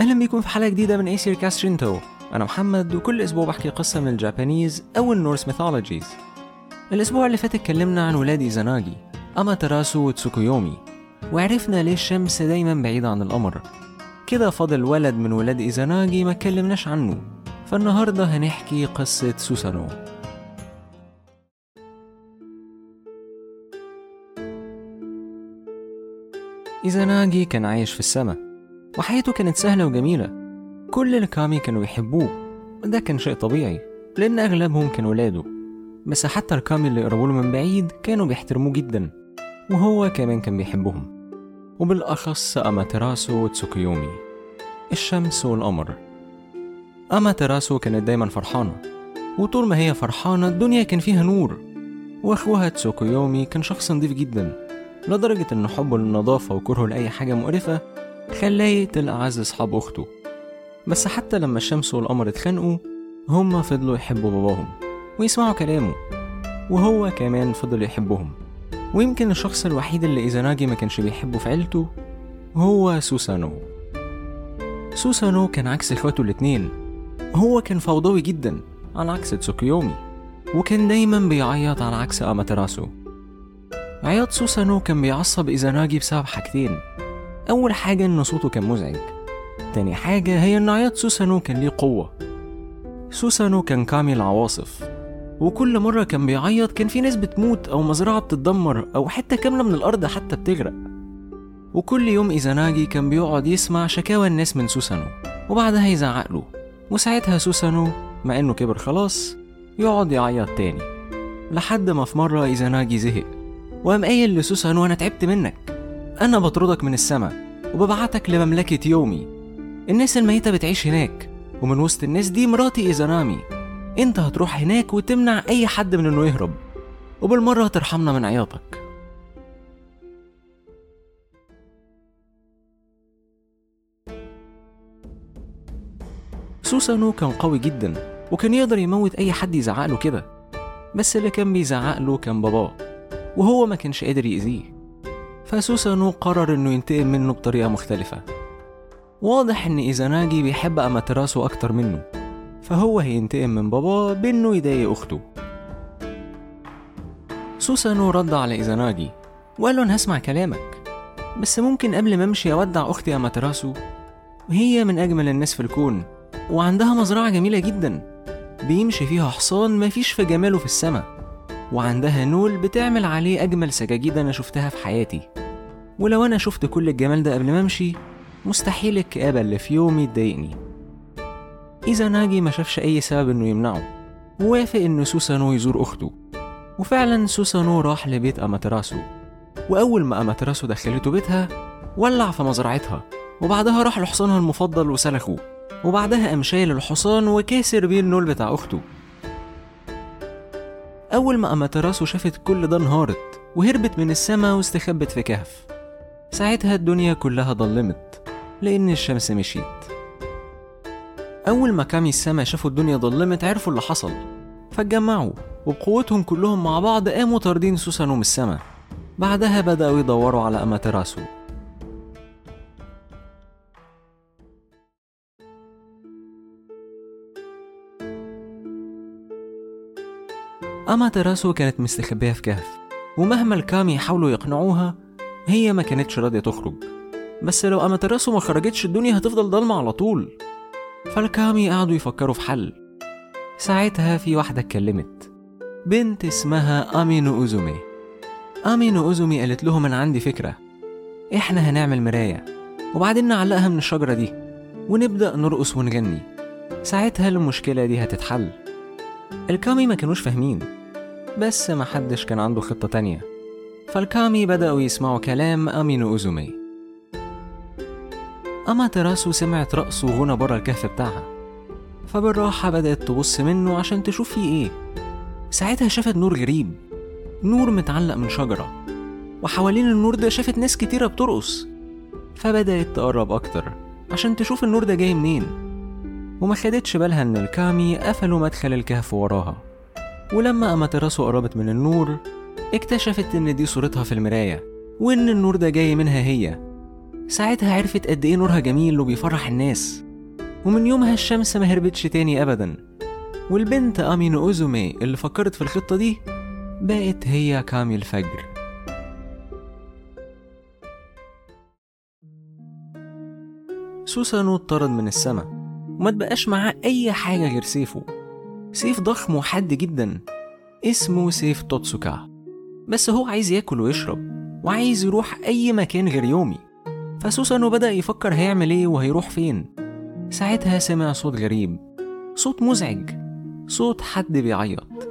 أهلا بيكم في حلقة جديدة من Aesir Cast Shinto أنا محمد وكل أسبوع بحكي قصة من ال Japanese أو ال Norse mythologies. الأسبوع اللي فات اتكلمنا عن ولاد إيزاناجي أماتراسو وتسوكويومي وعرفنا ليه الشمس دايما بعيدة عن القمر. كده فاضل ولد من ولاد إيزاناجي ما اتكلمناش عنه. فالنهاردة هنحكي قصة سوسانو. إيزاناجي كان عايش في السماء. وحياته كانت سهلة وجميلة. كل الكامي كانوا بيحبوه وده كان شيء طبيعي لأن أغلبهم كانوا ولاده. بس حتى الكامي اللي قربوا من بعيد كانوا بيحترموه جدا وهو كمان كان بيحبهم. وبالأخص أماتراسو وتسوكيومي. الشمس والقمر. أماتراسو كانت دايما فرحانة. وطول ما هي فرحانة الدنيا كان فيها نور. وأخوها تسوكيومي كان شخص نضيف جدا لدرجة إن حبه للنظافة وكرهه لأي حاجة مقرفة خلاه يقتل أعز أصحاب أخته. بس حتى لما الشمس والقمر اتخانقوا هما فضلوا يحبوا باباهم ويسمعوا كلامه وهو كمان فضل يحبهم. ويمكن الشخص الوحيد اللي إيزاناجي ما كانش بيحبه في عيلته هو سوسانو. سوسانو كان عكس إخواته الاتنين. هو كان فوضوي جدا على عكس تسوكيومي وكان دايما بيعيط على عكس أماتراسو عياط سوسانو كان بيعصب إيزاناجي بسبب حاجتين. أول حاجة إن صوته كان مزعج. تاني حاجة هي إن عياط سوسانو كان ليه قوة. سوسانو كان كامي عواصف وكل مرة كان بيعيط كان في ناس بتموت أو مزرعة بتتدمر أو حتة كاملة من الأرض حتى بتغرق. وكل يوم إيزاناجي كان بيقعد يسمع شكاوى الناس من سوسانو. وبعدها يزعق له. وساعتها سوسانو مع إنه كبر خلاص يقعد يعيط تاني. لحد ما في مرة إيزاناجي زهق. وقام قايل لسوسانو أنا تعبت منك. أنا بطردك من السما وببعتك لمملكة يومي. الناس الميتة بتعيش هناك ومن وسط الناس دي مراتي إيزانامي أنت هتروح هناك وتمنع أي حد من إنه يهرب وبالمرة ترحمنا من عياطك. سوسانو كان قوي جدا وكان يقدر يموت أي حد يزعق له كده. بس اللي كان بيزعق له كان باباه وهو ما كانش قادر يأذيه. فسوسانو قرر إنه ينتقم منه بطريقة مختلفة. واضح إن إيزاناجي بيحب أماتراسو أكتر منه. فهو هينتقم من باباه بإنه يضايق أخته. سوسانو رد على إيزاناجي وقال له أنا هسمع كلامك. بس ممكن قبل ما أمشي أودع أختي أماتراسو وهي من أجمل الناس في الكون. وعندها مزرعة جميلة جدا. بيمشي فيها حصان مفيش في جماله في السماء. وعندها نول بتعمل عليه أجمل سجاجيد أنا شفتها في حياتي. ولو أنا شفت كل الجمال ده قبل ما أمشي مستحيل الكآبة اللي في يومي تضايقني إذا ناجي ما شافش أي سبب إنه يمنعه. ووافق إن سوسانو يزور أخته. وفعلا سوسانو راح لبيت أماتراسو. وأول ما أماتراسو دخلته بيتها ولع في مزرعتها. وبعدها راح لحصانها المفضل وسلخه وبعدها قام شايل الحصان وكاسر بيه النول بتاع أخته. أول ما أماتراسو شافت كل ده انهارت وهربت من السما واستخبت في كهف. ساعتها الدنيا كلها ضلمت لأن الشمس مشيت. أول ما كامي السما شافوا الدنيا ضلمت عرفوا اللي حصل. فاتجمعوا وبقوتهم كلهم مع بعض قاموا طاردين سوسانو من السما بعدها بدأوا يدوروا على أماتراسو أماتراسو كانت مستخبية في كهف ومهما الكامي يحاولوا يقنعوها هي ما كانتش راضية تخرج. بس لو أماتراسو ما خرجتش الدنيا هتفضل ضلمة على طول. فالكامي قعدوا يفكروا في حل. ساعتها في واحدة اتكلمت. بنت اسمها أمينو أوزومي. أمينو أوزومي قالت لهم أنا عندي فكرة. إحنا هنعمل مراية وبعدين نعلقها من الشجرة دي ونبدأ نرقص ونغني. ساعتها المشكلة دي هتتحل. الكامي ما كانوش فاهمين. بس محدش كان عنده خطة تانية. فالكامي بدأوا يسمعوا كلام أمينو أوزومي. أما تراسو سمعت رقص وغنى بره الكهف بتاعها. فبالراحة بدأت تبص منه عشان تشوف فيه إيه. ساعتها شافت نور غريب. نور متعلق من شجرة. وحوالين النور ده شافت ناس كتيرة بترقص. فبدأت تقرب أكتر عشان تشوف النور ده جاي منين. وما خدتش بالها إن الكامي قفلوا مدخل الكهف وراها. ولما أماتراسو قربت من النور اكتشفت إن دي صورتها في المراية وإن النور ده جاي منها هي. ساعتها عرفت قد إيه نورها جميل وبيفرح الناس. ومن يومها الشمس ما هربتش تاني ابدا. والبنت امينو أوزومي اللي فكرت في الخطة دي بقت هي كامي الفجر. سوسانو اتطرد من السما وما تبقاش معاه أي حاجة غير سيفه. سيف ضخم وحاد جدا اسمه سيف توتسوكا. بس هو عايز ياكل ويشرب وعايز يروح أي مكان غير يومي. فسوسانو بدأ يفكر هيعمل إيه وهيروح فين. ساعتها سمع صوت غريب صوت مزعج صوت حد بيعيط.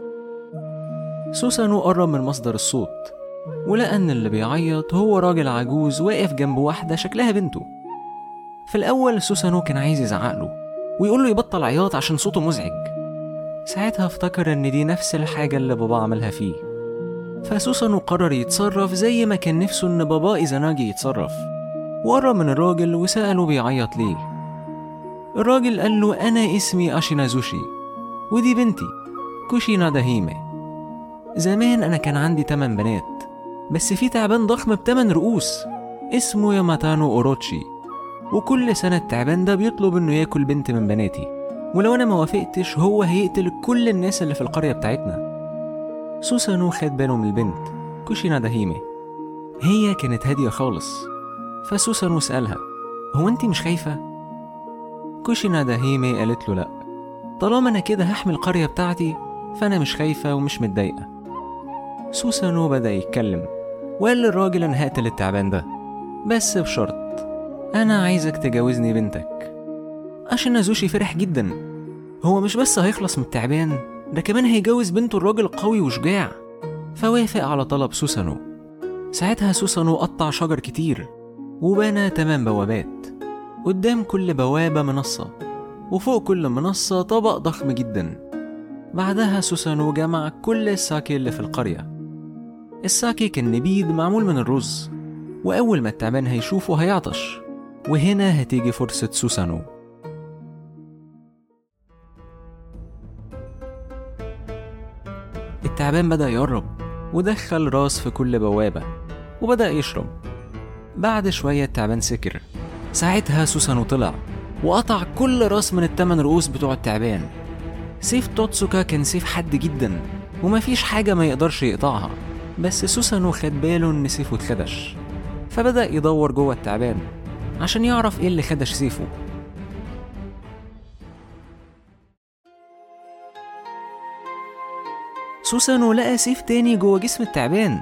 سوسانو قرب من مصدر الصوت ولقى إن اللي بيعيط هو راجل عجوز واقف جنب واحدة شكلها بنته. في الأول سوسانو كان عايز يزعقله ويقول له يبطل عياط عشان صوته مزعج. ساعتها افتكر إن دي نفس الحاجة اللي بابا عملها فيه. فسوسانو قرر يتصرف زي ما كان نفسه إن بابا إيزاناجي يتصرف. وقرب من الراجل وسأله بيعيط ليه. الراجل قال له أنا اسمي أشينازوشي ودي بنتي كوشينا داهيمي زمان أنا كان عندي تمن بنات بس في تعبان ضخم بتمن رؤوس اسمه ياماتانو أوروتشي. وكل سنة التعبان ده بيطلب إنه ياكل بنت من بناتي. ولو أنا ما وافقتش هو هيقتل كل الناس اللي في القرية بتاعتنا. سوسانو خد باله من البنت. كوشينا داهيمي هي كانت هادية خالص. فسوسانو سألها هو أنت مش خايفة؟ كوشينا داهيمي قالت له لأ. طالما أنا كده هحمي القرية بتاعتي فأنا مش خايفة ومش متضايقة. سوسانو بدأ يتكلم وقال للراجل أنا هقتل التعبان ده. بس بشرط أنا عايزك تجوزني بنتك. أشينازوشي فرح جدا. هو مش بس هيخلص من التعبان ده كمان هيجوز بنته الراجل قوي وشجاع. فوافق على طلب سوسانو. ساعتها سوسانو قطع شجر كتير وبنى تمن بوابات. قدام كل بوابة منصة وفوق كل منصة طبق ضخم جدا. بعدها سوسانو جمع كل الساكي اللي في القرية. الساكي كان نبيذ معمول من الرز وأول ما التعبان هيشوفه هيعطش. وهنا هتيجي فرصة سوسانو. التعبان بدأ يقرب ودخل راس في كل بوابة وبدأ يشرب. بعد شوية التعبان سكر. ساعتها سوسانو طلع وقطع كل راس من التمن رؤوس بتوع التعبان. سيف توتسوكا كان سيف حاد جدا ومفيش حاجة ما يقدرش يقطعها. بس سوسانو خد باله إن سيفه اتخدش. فبدأ يدور جوه التعبان عشان يعرف إيه اللي خدش سيفه. سوسانو لقى سيف تاني جوه جسم التعبان.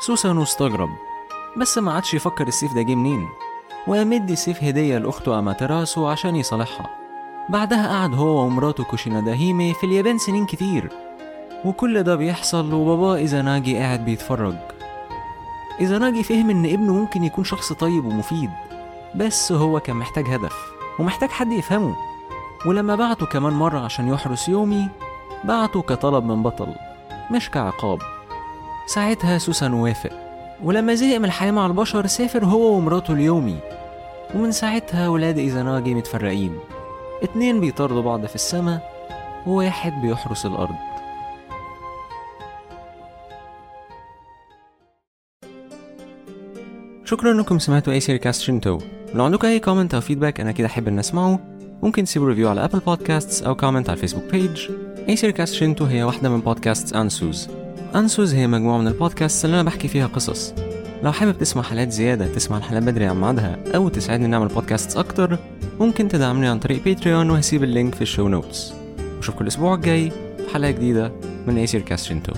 سوسانو استغرب بس ما عادش يفكر السيف ده جه منين مدي سيف هدية لأخته أماتراسو عشان يصالحها. بعدها قعد هو ومراته كوشينا داهيمي في اليابان سنين كتير وكل ده بيحصل وبابا إيزاناجي قاعد بيتفرج. إيزاناجي فهم إن ابنه ممكن يكون شخص طيب ومفيد بس هو كان محتاج هدف ومحتاج حد يفهمه. ولما بعته كمان مرة عشان يحرس يومي بعته كطلب من بطل مش كعقاب. ساعتها سوسانو وافق ولما زهق من الحياة مع البشر سافر هو ومراته اليومي. ومن ساعتها ولاد إيزاناجي متفرقين. اتنين بيطاردوا بعض في السماء وواحد بيحرس الأرض. شكرا انكم سمعتوا أي سيري كاست شنتو. لو عندكم أي comment أو feedback أنا كده أحب إن أسمعه. ممكن تسيبوا review على Apple Podcasts أو comment على الفيسبوك page أي سيري كاست شنتو هي واحدة من podcasts أنسوز. أنسوز هي مجموعة من ال podcasts اللي أنا بحكي فيها قصص. لو حابب تسمع حلقات زيادة تسمع الحلقات بدري عن ميعادها أو تساعدني نعمل podcasts أكتر ممكن تدعمني عن طريق Patreon وهسيب ال link في ال show notes وأشوفكم الأسبوع الجاي في حلقة جديدة من أي سيري كاست شنتو